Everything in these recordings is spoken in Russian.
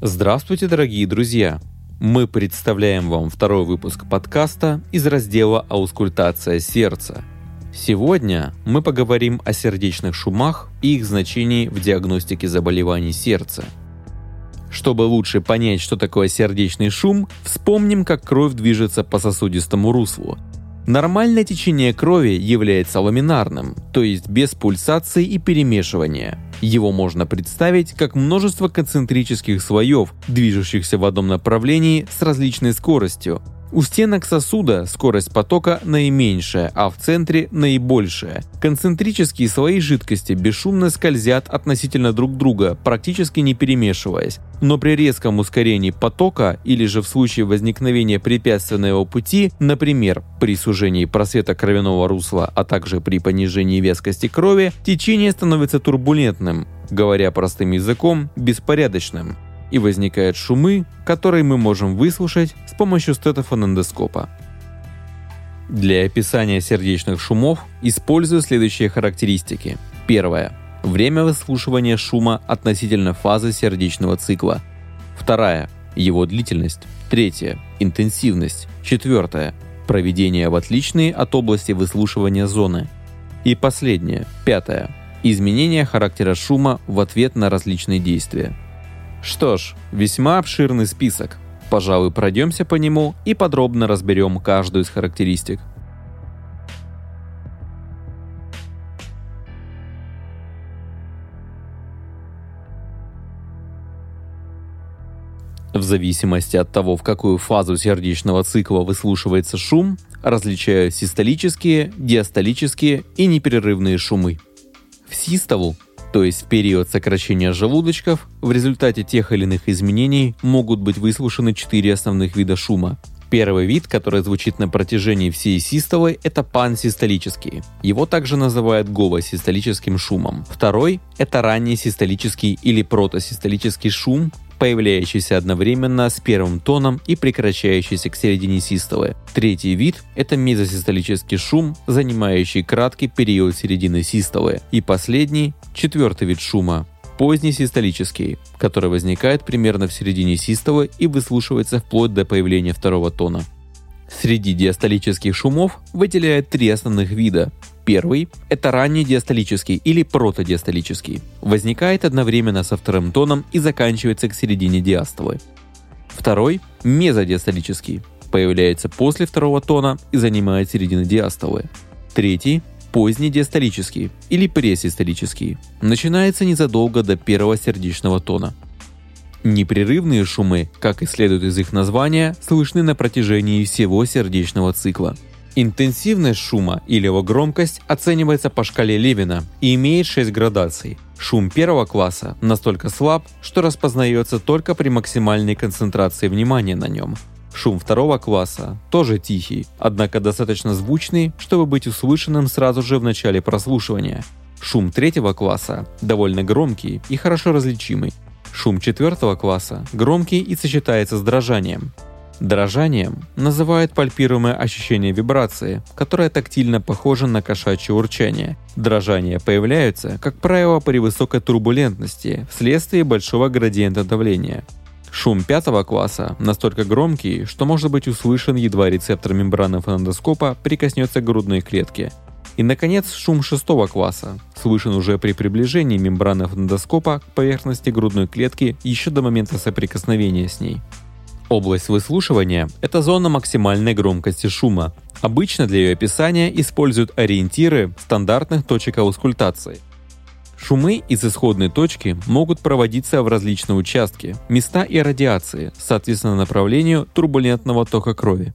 Здравствуйте, дорогие друзья! Мы представляем вам второй выпуск подкаста из раздела «Аускультация сердца». Сегодня мы поговорим о сердечных шумах и их значении в диагностике заболеваний сердца. Чтобы лучше понять, что такое сердечный шум, вспомним, как кровь движется по сосудистому руслу. Нормальное течение крови является ламинарным, то есть без пульсации и перемешивания – его можно представить как множество концентрических слоев, движущихся в одном направлении с различной скоростью. У стенок сосуда скорость потока наименьшая, а в центре наибольшая. Концентрические слои жидкости бесшумно скользят относительно друг друга, практически не перемешиваясь. Но при резком ускорении потока или же в случае возникновения препятствия на его пути, например, при сужении просвета кровяного русла, а также при понижении вескости крови, течение становится турбулентным, говоря простым языком, беспорядочным и возникают шумы, которые мы можем выслушать помощью стетофонендоскопа. Для описания сердечных шумов использую следующие характеристики. Первое. Время выслушивания шума относительно фазы сердечного цикла. Вторая. Его длительность. Третье. Интенсивность. Четвертое. Проведение в отличные от области выслушивания зоны. И последнее. Пятое. Изменение характера шума в ответ на различные действия. Что ж, весьма обширный список. Пожалуй, пройдемся по нему и подробно разберем каждую из характеристик. В зависимости от того, в какую фазу сердечного цикла выслушивается шум, различаю систолические, диастолические и непрерывные шумы. В систолу то есть в период сокращения желудочков в результате тех или иных изменений могут быть выслушаны четыре основных вида шума. Первый вид, который звучит на протяжении всей систолы, это пансистолический. Его также называют говосистолическим шумом. Второй – это ранний систолический или протосистолический шум, появляющийся одновременно с первым тоном и прекращающийся к середине систолы. Третий вид – это мезосистолический шум, занимающий краткий период середины систолы. И последний – четвертый вид шума – поздний систолический, который возникает примерно в середине систолы и выслушивается вплоть до появления второго тона. Среди диастолических шумов выделяют три основных вида Первый – это ранний диастолический или протодиастолический. Возникает одновременно со вторым тоном и заканчивается к середине диастолы. Второй – мезодиастолический. Появляется после второго тона и занимает середину диастолы. Третий – поздний диастолический или пресистолический. Начинается незадолго до первого сердечного тона. Непрерывные шумы, как и следует из их названия, слышны на протяжении всего сердечного цикла – Интенсивность шума или его громкость оценивается по шкале Левина и имеет 6 градаций. Шум первого класса настолько слаб, что распознается только при максимальной концентрации внимания на нем. Шум второго класса тоже тихий, однако достаточно звучный, чтобы быть услышанным сразу же в начале прослушивания. Шум третьего класса довольно громкий и хорошо различимый. Шум четвертого класса громкий и сочетается с дрожанием. Дрожанием называют пальпируемое ощущение вибрации, которое тактильно похоже на кошачье урчание. Дрожания появляются, как правило, при высокой турбулентности вследствие большого градиента давления. Шум пятого класса настолько громкий, что может быть услышан едва рецептор мембраны фонендоскопа прикоснется к грудной клетке. И, наконец, шум шестого класса слышен уже при приближении мембраны фонендоскопа к поверхности грудной клетки еще до момента соприкосновения с ней. Область выслушивания – это зона максимальной громкости шума. Обычно для ее описания используют ориентиры стандартных точек аускультации. Шумы из исходной точки могут проводиться в различные участки, места и радиации, соответственно направлению турбулентного тока крови.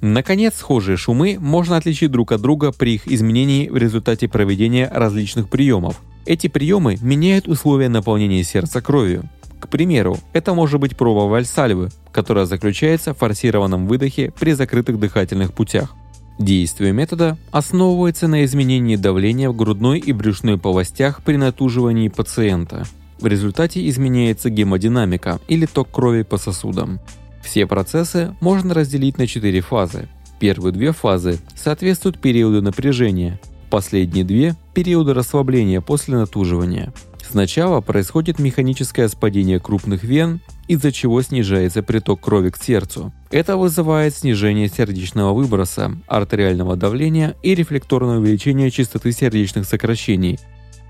Наконец, схожие шумы можно отличить друг от друга при их изменении в результате проведения различных приемов. Эти приемы меняют условия наполнения сердца кровью. К примеру, это может быть проба вальсальвы, которая заключается в форсированном выдохе при закрытых дыхательных путях. Действие метода основывается на изменении давления в грудной и брюшной полостях при натуживании пациента. В результате изменяется гемодинамика или ток крови по сосудам. Все процессы можно разделить на четыре фазы. Первые две фазы соответствуют периоду напряжения, последние две – периоду расслабления после натуживания. Сначала происходит механическое спадение крупных вен из-за чего снижается приток крови к сердцу. Это вызывает снижение сердечного выброса, артериального давления и рефлекторное увеличение частоты сердечных сокращений.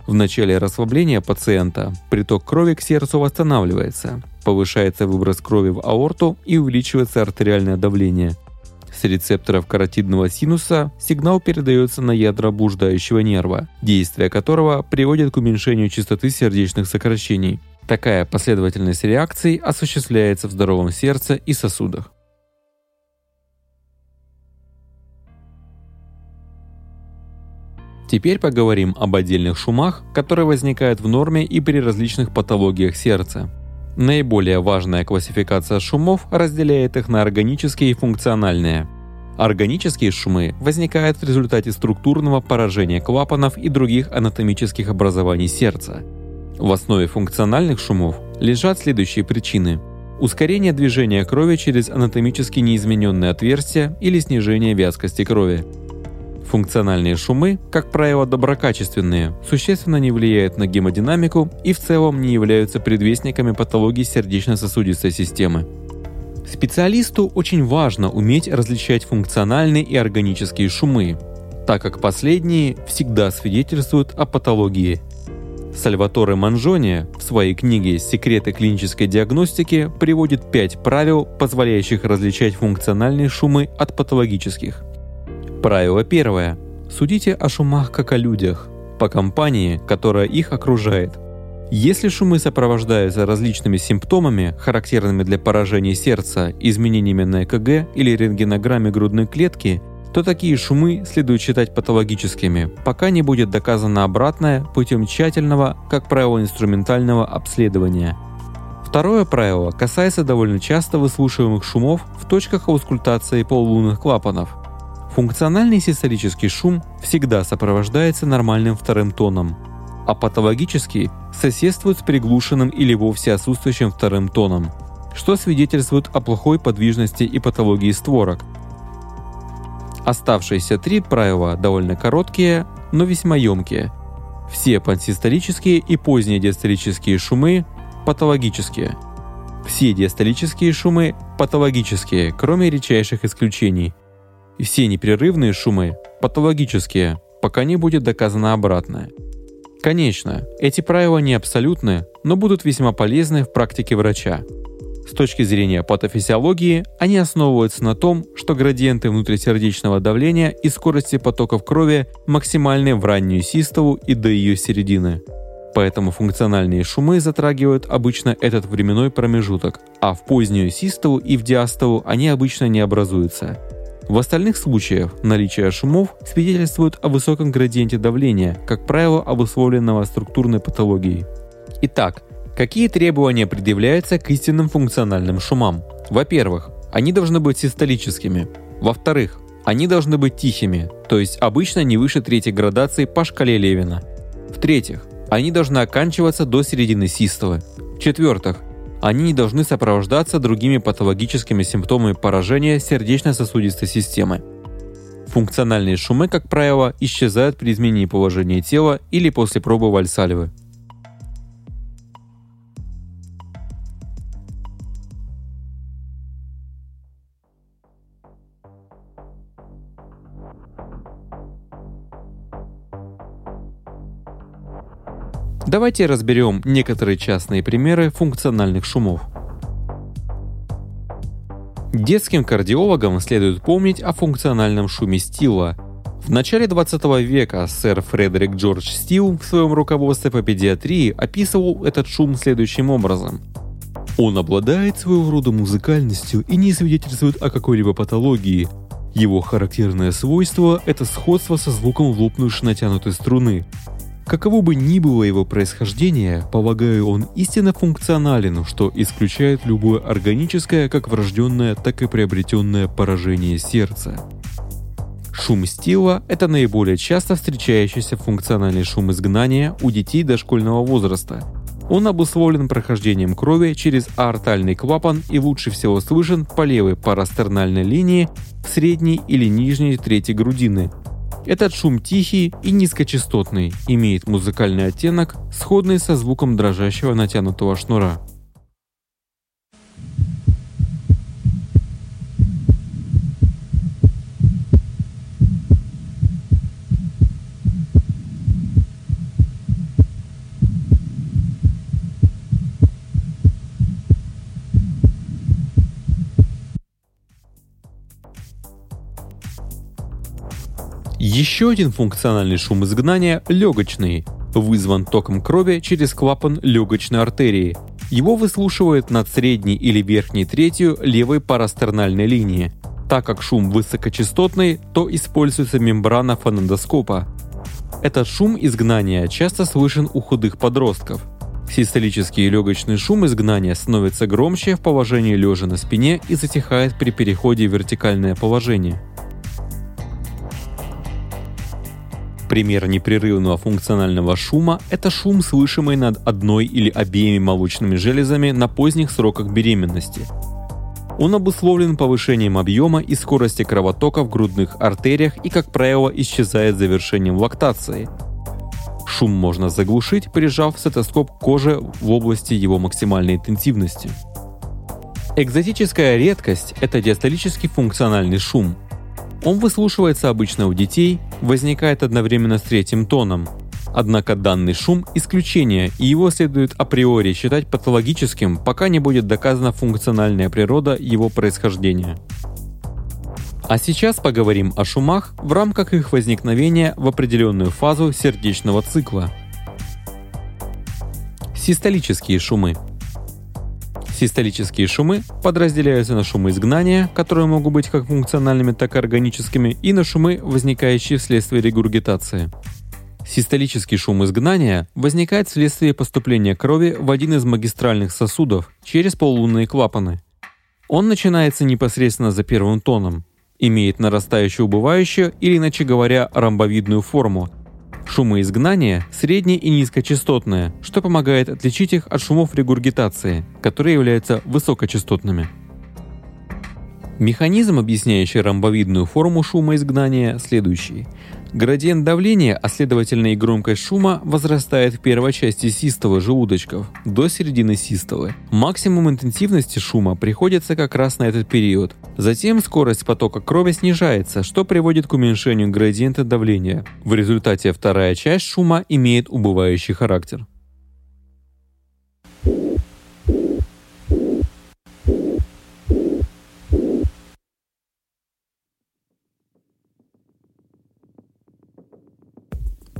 В начале расслабления пациента приток крови к сердцу восстанавливается, повышается выброс крови в аорту и увеличивается артериальное давление – с рецепторов каротидного синуса сигнал передается на ядра блуждающего нерва, действие которого приводит к уменьшению частоты сердечных сокращений. Такая последовательность реакций осуществляется в здоровом сердце и сосудах. Теперь поговорим об отдельных шумах, которые возникают в норме и при различных патологиях сердца. Наиболее важная классификация шумов разделяет их на органические и функциональные. Органические шумы возникают в результате структурного поражения клапанов и других анатомических образований сердца. В основе функциональных шумов лежат следующие причины. Ускорение движения крови через анатомически неизмененные отверстия или снижение вязкости крови. Функциональные шумы, как правило доброкачественные, существенно не влияют на гемодинамику и в целом не являются предвестниками патологии сердечно-сосудистой системы. Специалисту очень важно уметь различать функциональные и органические шумы, так как последние всегда свидетельствуют о патологии. Сальваторе Манжони в своей книге «Секреты клинической диагностики» приводит пять правил, позволяющих различать функциональные шумы от патологических – Правило первое. Судите о шумах как о людях, по компании, которая их окружает. Если шумы сопровождаются различными симптомами, характерными для поражения сердца, изменениями на ЭКГ или рентгенограмме грудной клетки, то такие шумы следует считать патологическими, пока не будет доказано обратное путем тщательного, как правило, инструментального обследования. Второе правило касается довольно часто выслушиваемых шумов в точках аускультации полулунных клапанов – Функциональный систолический шум всегда сопровождается нормальным вторым тоном, а патологический соседствует с приглушенным или вовсе отсутствующим вторым тоном, что свидетельствует о плохой подвижности и патологии створок. Оставшиеся три правила довольно короткие, но весьма емкие. Все пансистолические и поздние диастолические шумы патологические. Все диастолические шумы патологические, кроме редчайших исключений – и все непрерывные шумы патологические, пока не будет доказано обратное. Конечно, эти правила не абсолютны, но будут весьма полезны в практике врача. С точки зрения патофизиологии, они основываются на том, что градиенты внутрисердечного давления и скорости потоков крови максимальны в раннюю систолу и до ее середины. Поэтому функциональные шумы затрагивают обычно этот временной промежуток, а в позднюю систолу и в диастолу они обычно не образуются. В остальных случаях наличие шумов свидетельствует о высоком градиенте давления, как правило, обусловленного структурной патологией. Итак, какие требования предъявляются к истинным функциональным шумам? Во-первых, они должны быть систолическими. Во-вторых, они должны быть тихими, то есть обычно не выше третьей градации по шкале Левина. В-третьих, они должны оканчиваться до середины систолы. В-четвертых, они не должны сопровождаться другими патологическими симптомами поражения сердечно-сосудистой системы. Функциональные шумы, как правило, исчезают при изменении положения тела или после пробы вальсальвы. Давайте разберем некоторые частные примеры функциональных шумов. Детским кардиологам следует помнить о функциональном шуме Стила. В начале 20 века сэр Фредерик Джордж Стил в своем руководстве по педиатрии описывал этот шум следующим образом. Он обладает своего рода музыкальностью и не свидетельствует о какой-либо патологии. Его характерное свойство – это сходство со звуком лопнувшей натянутой струны. Каково бы ни было его происхождение, полагаю, он истинно функционален, что исключает любое органическое, как врожденное, так и приобретенное поражение сердца. Шум стила – это наиболее часто встречающийся функциональный шум изгнания у детей дошкольного возраста. Он обусловлен прохождением крови через аортальный клапан и лучше всего слышен по левой парастернальной линии средней или нижней трети грудины, этот шум тихий и низкочастотный, имеет музыкальный оттенок, сходный со звуком дрожащего натянутого шнура. Еще один функциональный шум изгнания – легочный, вызван током крови через клапан легочной артерии. Его выслушивают над средней или верхней третью левой парастернальной линии. Так как шум высокочастотный, то используется мембрана фонендоскопа. Этот шум изгнания часто слышен у худых подростков. Систолический легочный шум изгнания становится громче в положении лежа на спине и затихает при переходе в вертикальное положение. Пример непрерывного функционального шума – это шум, слышимый над одной или обеими молочными железами на поздних сроках беременности. Он обусловлен повышением объема и скорости кровотока в грудных артериях и, как правило, исчезает завершением лактации. Шум можно заглушить, прижав стетоскоп к коже в области его максимальной интенсивности. Экзотическая редкость – это диастолический функциональный шум – он выслушивается обычно у детей, возникает одновременно с третьим тоном. Однако данный шум – исключение, и его следует априори считать патологическим, пока не будет доказана функциональная природа его происхождения. А сейчас поговорим о шумах в рамках их возникновения в определенную фазу сердечного цикла. Систолические шумы – Систолические шумы подразделяются на шумы изгнания, которые могут быть как функциональными, так и органическими, и на шумы, возникающие вследствие регургитации. Систолический шум изгнания возникает вследствие поступления крови в один из магистральных сосудов через полулунные клапаны. Он начинается непосредственно за первым тоном, имеет нарастающую убывающую или, иначе говоря, ромбовидную форму – Шумоизгнание средне- и низкочастотное, что помогает отличить их от шумов регургитации, которые являются высокочастотными. Механизм, объясняющий ромбовидную форму шумоизгнания, следующий. Градиент давления, а следовательно и громкость шума, возрастает в первой части систолы желудочков до середины систолы. Максимум интенсивности шума приходится как раз на этот период. Затем скорость потока крови снижается, что приводит к уменьшению градиента давления. В результате вторая часть шума имеет убывающий характер.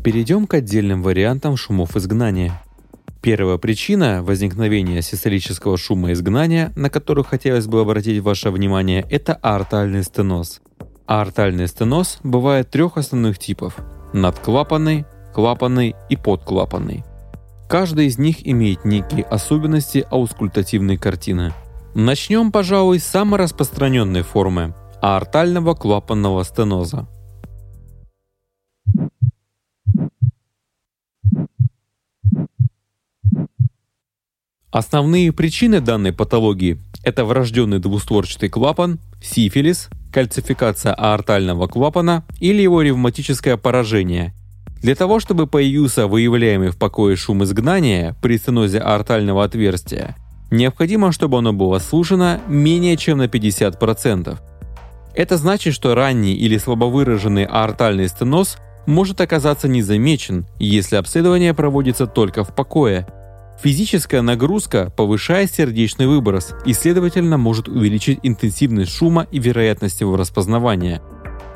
Перейдем к отдельным вариантам шумов изгнания. Первая причина возникновения систолического шума изгнания, на которую хотелось бы обратить ваше внимание, это аортальный стеноз. Аортальный стеноз бывает трех основных типов – надклапанный, клапанный и подклапанный. Каждый из них имеет некие особенности аускультативной картины. Начнем, пожалуй, с самой распространенной формы – аортального клапанного стеноза – Основные причины данной патологии – это врожденный двустворчатый клапан, сифилис, кальцификация аортального клапана или его ревматическое поражение. Для того, чтобы появился выявляемый в покое шум изгнания при стенозе аортального отверстия, необходимо, чтобы оно было сужено менее чем на 50%. Это значит, что ранний или слабовыраженный аортальный стеноз может оказаться незамечен, если обследование проводится только в покое – Физическая нагрузка повышает сердечный выброс и, следовательно, может увеличить интенсивность шума и вероятность его распознавания.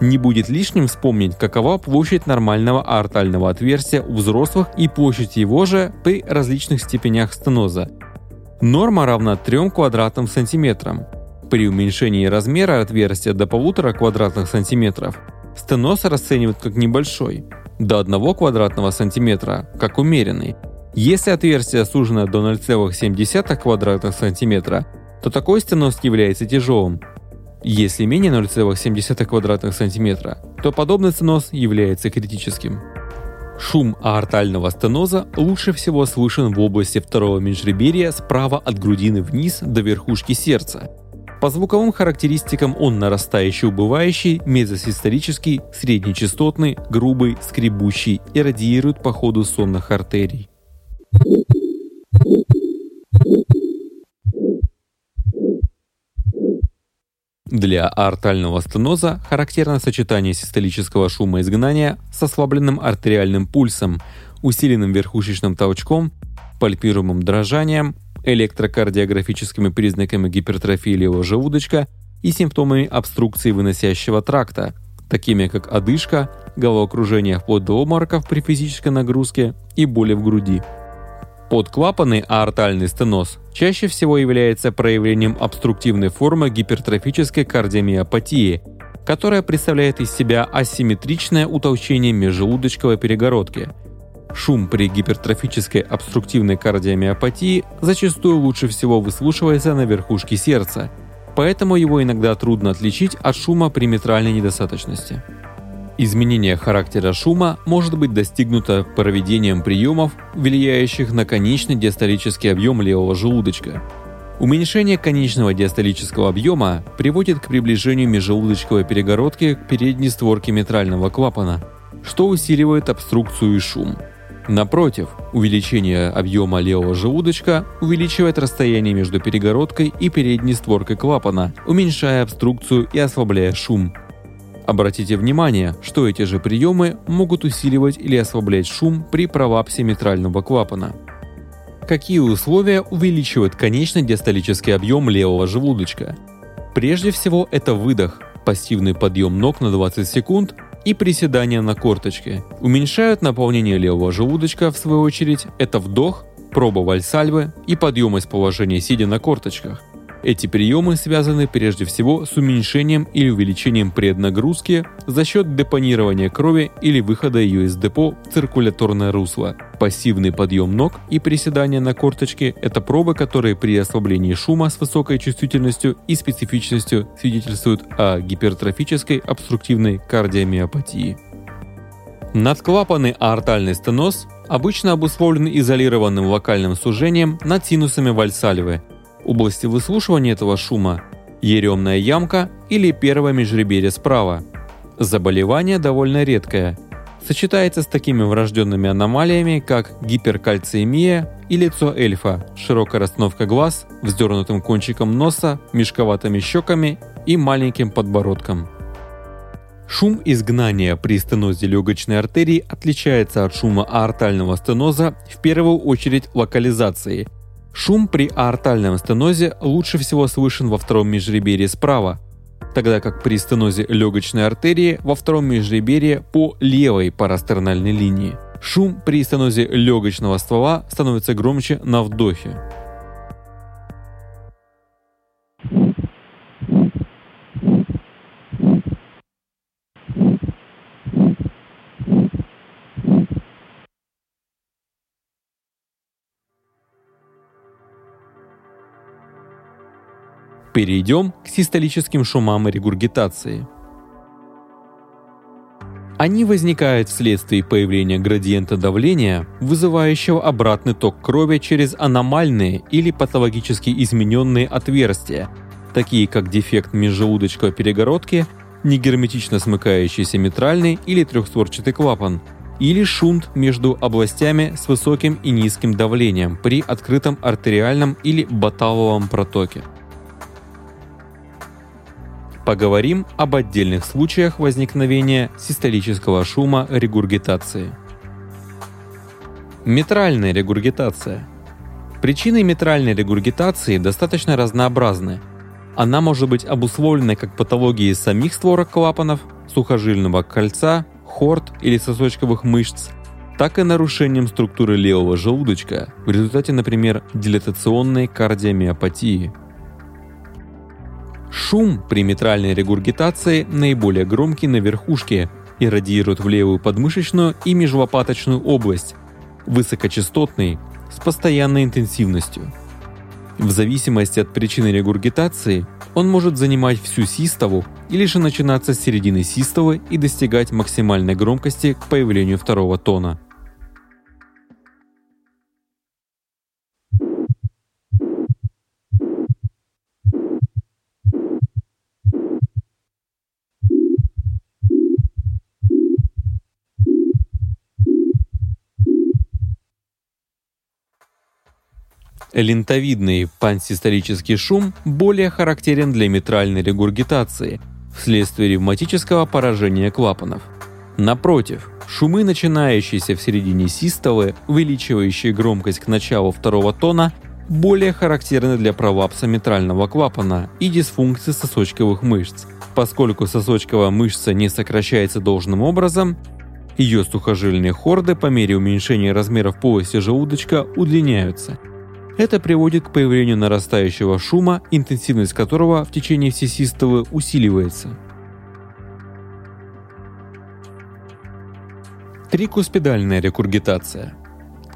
Не будет лишним вспомнить, какова площадь нормального аортального отверстия у взрослых и площадь его же при различных степенях стеноза. Норма равна 3 квадратным сантиметрам. При уменьшении размера отверстия до 1,5 квадратных сантиметров стеноз расценивают как небольшой, до 1 квадратного сантиметра как умеренный – если отверстие сужено до 0,7 квадратных сантиметра, то такой стеноз является тяжелым. Если менее 0,7 квадратных сантиметра, то подобный стеноз является критическим. Шум аортального стеноза лучше всего слышен в области второго межреберья справа от грудины вниз до верхушки сердца. По звуковым характеристикам он нарастающий убывающий, мезосистолический, среднечастотный, грубый, скребущий и радиирует по ходу сонных артерий. Для аортального стеноза характерно сочетание систолического шума изгнания с ослабленным артериальным пульсом, усиленным верхушечным толчком, пальпируемым дрожанием, электрокардиографическими признаками гипертрофии левого желудочка и симптомами обструкции выносящего тракта, такими как одышка, головокружение вплоть до обмороков при физической нагрузке и боли в груди. Подклапанный аортальный стеноз чаще всего является проявлением обструктивной формы гипертрофической кардиомиопатии, которая представляет из себя асимметричное утолщение межжелудочковой перегородки. Шум при гипертрофической обструктивной кардиомиопатии зачастую лучше всего выслушивается на верхушке сердца, поэтому его иногда трудно отличить от шума при митральной недостаточности. Изменение характера шума может быть достигнуто проведением приемов, влияющих на конечный диастолический объем левого желудочка. Уменьшение конечного диастолического объема приводит к приближению межжелудочковой перегородки к передней створке митрального клапана, что усиливает обструкцию и шум. Напротив, увеличение объема левого желудочка увеличивает расстояние между перегородкой и передней створкой клапана, уменьшая обструкцию и ослабляя шум. Обратите внимание, что эти же приемы могут усиливать или ослаблять шум при пролапсе митрального клапана. Какие условия увеличивают конечный диастолический объем левого желудочка? Прежде всего это выдох, пассивный подъем ног на 20 секунд и приседания на корточке. Уменьшают наполнение левого желудочка, в свою очередь, это вдох, проба вальсальвы и подъем из положения сидя на корточках. Эти приемы связаны прежде всего с уменьшением или увеличением преднагрузки за счет депонирования крови или выхода ее из депо в циркуляторное русло. Пассивный подъем ног и приседания на корточке – это пробы, которые при ослаблении шума с высокой чувствительностью и специфичностью свидетельствуют о гипертрофической обструктивной кардиомиопатии. Надклапанный аортальный стеноз обычно обусловлен изолированным локальным сужением над синусами вальсальвы – области выслушивания этого шума – еремная ямка или первое межреберье справа. Заболевание довольно редкое. Сочетается с такими врожденными аномалиями, как гиперкальциемия и лицо эльфа, широкая расстановка глаз, вздернутым кончиком носа, мешковатыми щеками и маленьким подбородком. Шум изгнания при стенозе легочной артерии отличается от шума аортального стеноза в первую очередь локализацией – Шум при аортальном стенозе лучше всего слышен во втором межреберье справа, тогда как при стенозе легочной артерии во втором межреберье по левой парастернальной линии. Шум при стенозе легочного ствола становится громче на вдохе. Перейдем к систолическим шумам и регургитации. Они возникают вследствие появления градиента давления, вызывающего обратный ток крови через аномальные или патологически измененные отверстия, такие как дефект межжелудочковой перегородки, негерметично смыкающийся митральный или трехстворчатый клапан, или шунт между областями с высоким и низким давлением при открытом артериальном или баталовом протоке. Поговорим об отдельных случаях возникновения систолического шума регургитации. Митральная регургитация. Причины митральной регургитации достаточно разнообразны. Она может быть обусловлена как патологией самих створок клапанов, сухожильного кольца, хорд или сосочковых мышц, так и нарушением структуры левого желудочка в результате, например, дилатационной кардиомиопатии – Шум при митральной регургитации наиболее громкий на верхушке и радиирует в левую подмышечную и межлопаточную область, высокочастотный, с постоянной интенсивностью. В зависимости от причины регургитации он может занимать всю систолу или же начинаться с середины систолы и достигать максимальной громкости к появлению второго тона. Лентовидный пансистолический шум более характерен для митральной регургитации вследствие ревматического поражения клапанов. Напротив, шумы, начинающиеся в середине систолы, увеличивающие громкость к началу второго тона, более характерны для пролапса митрального клапана и дисфункции сосочковых мышц, Поскольку сосочковая мышца не сокращается должным образом, ее сухожильные хорды по мере уменьшения размеров полости желудочка удлиняются. Это приводит к появлению нарастающего шума, интенсивность которого в течение всей усиливается. Трикуспидальная регургитация.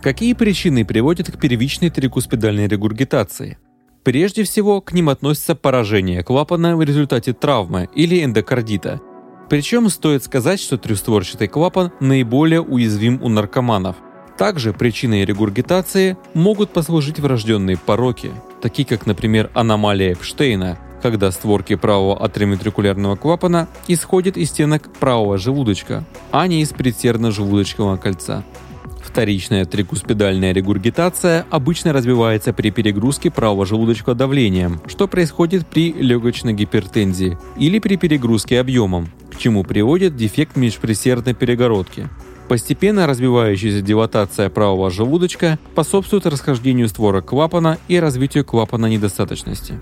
Какие причины приводят к первичной трикуспидальной регургитации? Прежде всего, к ним относится поражение клапана в результате травмы или эндокардита – причем стоит сказать, что трехстворчатый клапан наиболее уязвим у наркоманов. Также причиной регургитации могут послужить врожденные пороки, такие как, например, аномалия Эпштейна, когда створки правого атриоvenтрикулярного клапана исходят из стенок правого желудочка, а не из предсердно-желудочкового кольца. Вторичная трикуспидальная регургитация обычно развивается при перегрузке правого желудочка давлением, что происходит при легочной гипертензии или при перегрузке объемом, к чему приводит дефект межпресердной перегородки. Постепенно развивающаяся дилатация правого желудочка способствует расхождению створок клапана и развитию клапана недостаточности.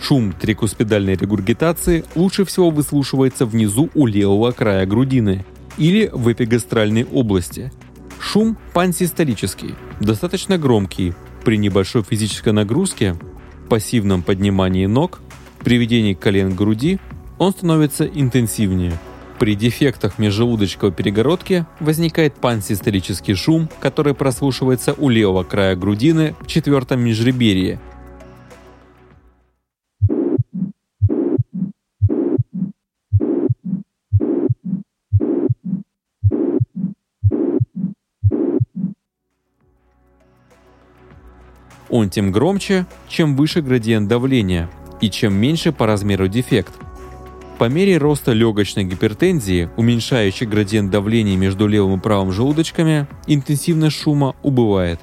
Шум трикуспидальной регургитации лучше всего выслушивается внизу у левого края грудины или в эпигастральной области. Шум пансистолический, достаточно громкий, при небольшой физической нагрузке, пассивном поднимании ног, приведении колен к груди он становится интенсивнее. При дефектах межжелудочковой перегородки возникает пансистерический шум, который прослушивается у левого края грудины в четвертом межреберье. Он тем громче, чем выше градиент давления и чем меньше по размеру дефект – по мере роста легочной гипертензии, уменьшающей градиент давления между левым и правым желудочками, интенсивность шума убывает.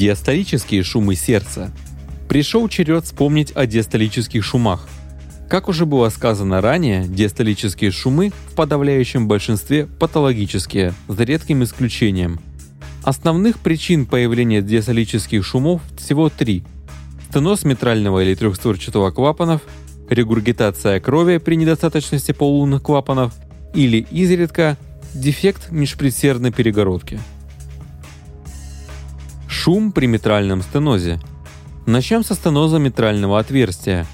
Диастолические шумы сердца. Пришел черед вспомнить о диастолических шумах. Как уже было сказано ранее, диастолические шумы в подавляющем большинстве патологические, за редким исключением. Основных причин появления диастолических шумов всего три. Стеноз митрального или трехстворчатого клапанов, регургитация крови при недостаточности полулунных клапанов или изредка дефект межпредсердной перегородки. Шум при митральном стенозе. Начнем со стеноза митрального отверстия.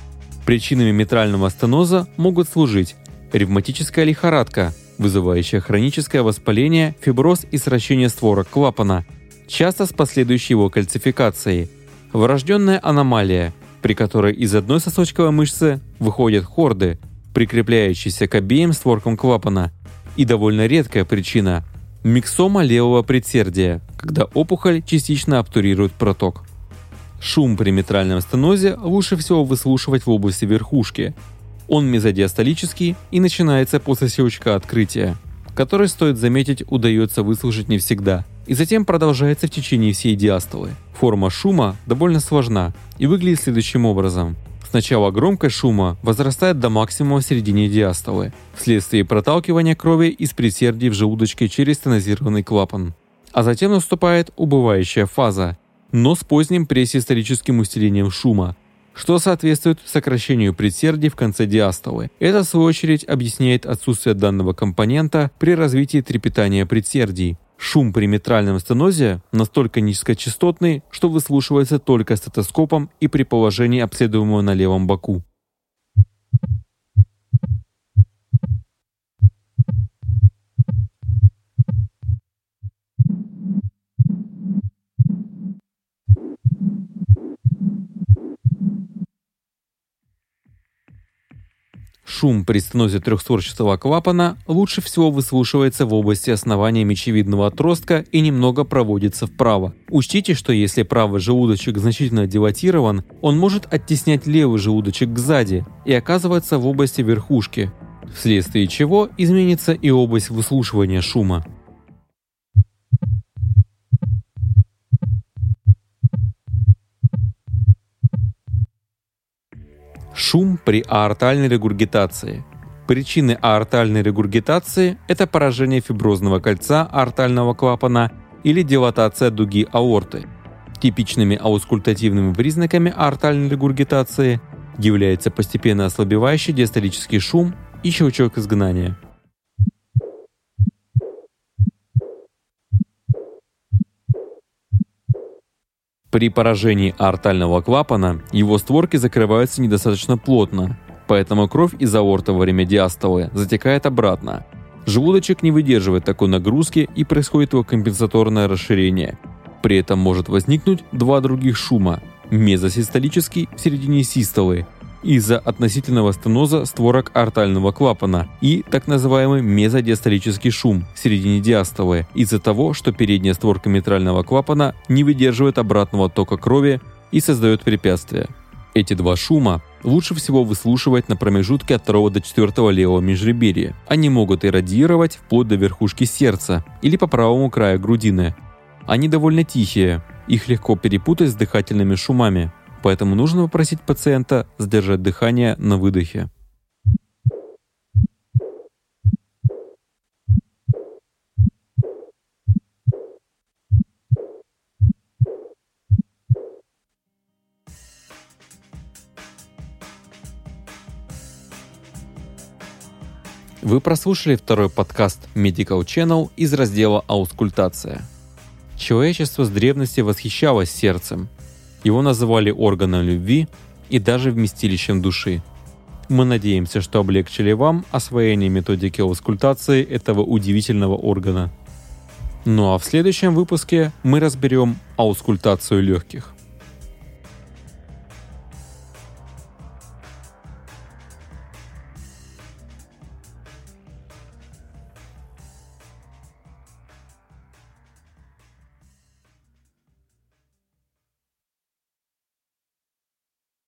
Причинами митрального стеноза могут служить ревматическая лихорадка, вызывающая хроническое воспаление, фиброз и сращение створок клапана, часто с последующей его кальцификацией, врожденная аномалия, при которой из одной сосочковой мышцы выходят хорды, прикрепляющиеся к обеим створкам клапана, и довольно редкая причина Миксома левого предсердия, когда опухоль частично обтурирует проток. Шум при митральном стенозе лучше всего выслушивать в области верхушки. Он мезодиастолический и начинается после щелчка открытия, который, стоит заметить, удается выслушать не всегда, и затем продолжается в течение всей диастолы. Форма шума довольно сложна и выглядит следующим образом. Сначала громкость шума возрастает до максимума в середине диастолы, вследствие проталкивания крови из предсердий в желудочке через стенозированный клапан. А затем наступает убывающая фаза, но с поздним пресисторическим усилением шума, что соответствует сокращению предсердий в конце диастолы. Это, в свою очередь, объясняет отсутствие данного компонента при развитии трепетания предсердий. Шум при митральном стенозе настолько низкочастотный, что выслушивается только стетоскопом и при положении обследуемого на левом боку. Шум при стенозе трехстворчатого клапана лучше всего выслушивается в области основания мечевидного отростка и немного проводится вправо. Учтите, что если правый желудочек значительно дилатирован, он может оттеснять левый желудочек сзади и оказываться в области верхушки, вследствие чего изменится и область выслушивания шума. Шум при аортальной регургитации. Причины аортальной регургитации – это поражение фиброзного кольца аортального клапана или дилатация дуги аорты. Типичными аускультативными признаками аортальной регургитации является постепенно ослабевающий диастолический шум и щелчок изгнания. При поражении аортального клапана его створки закрываются недостаточно плотно, поэтому кровь из аорты во время диастолы затекает обратно. Желудочек не выдерживает такой нагрузки и происходит его компенсаторное расширение. При этом может возникнуть два других шума – мезосистолический в середине систолы из-за относительного стеноза створок артального клапана и так называемый мезодиастолический шум в середине диастолы из-за того, что передняя створка митрального клапана не выдерживает обратного тока крови и создает препятствия. Эти два шума лучше всего выслушивать на промежутке от 2 до 4 левого межреберья. Они могут иррадиировать вплоть до верхушки сердца или по правому краю грудины. Они довольно тихие, их легко перепутать с дыхательными шумами поэтому нужно попросить пациента сдержать дыхание на выдохе. Вы прослушали второй подкаст Medical Channel из раздела «Аускультация». Человечество с древности восхищалось сердцем, его называли органом любви и даже вместилищем души. Мы надеемся, что облегчили вам освоение методики аускультации этого удивительного органа. Ну а в следующем выпуске мы разберем аускультацию легких.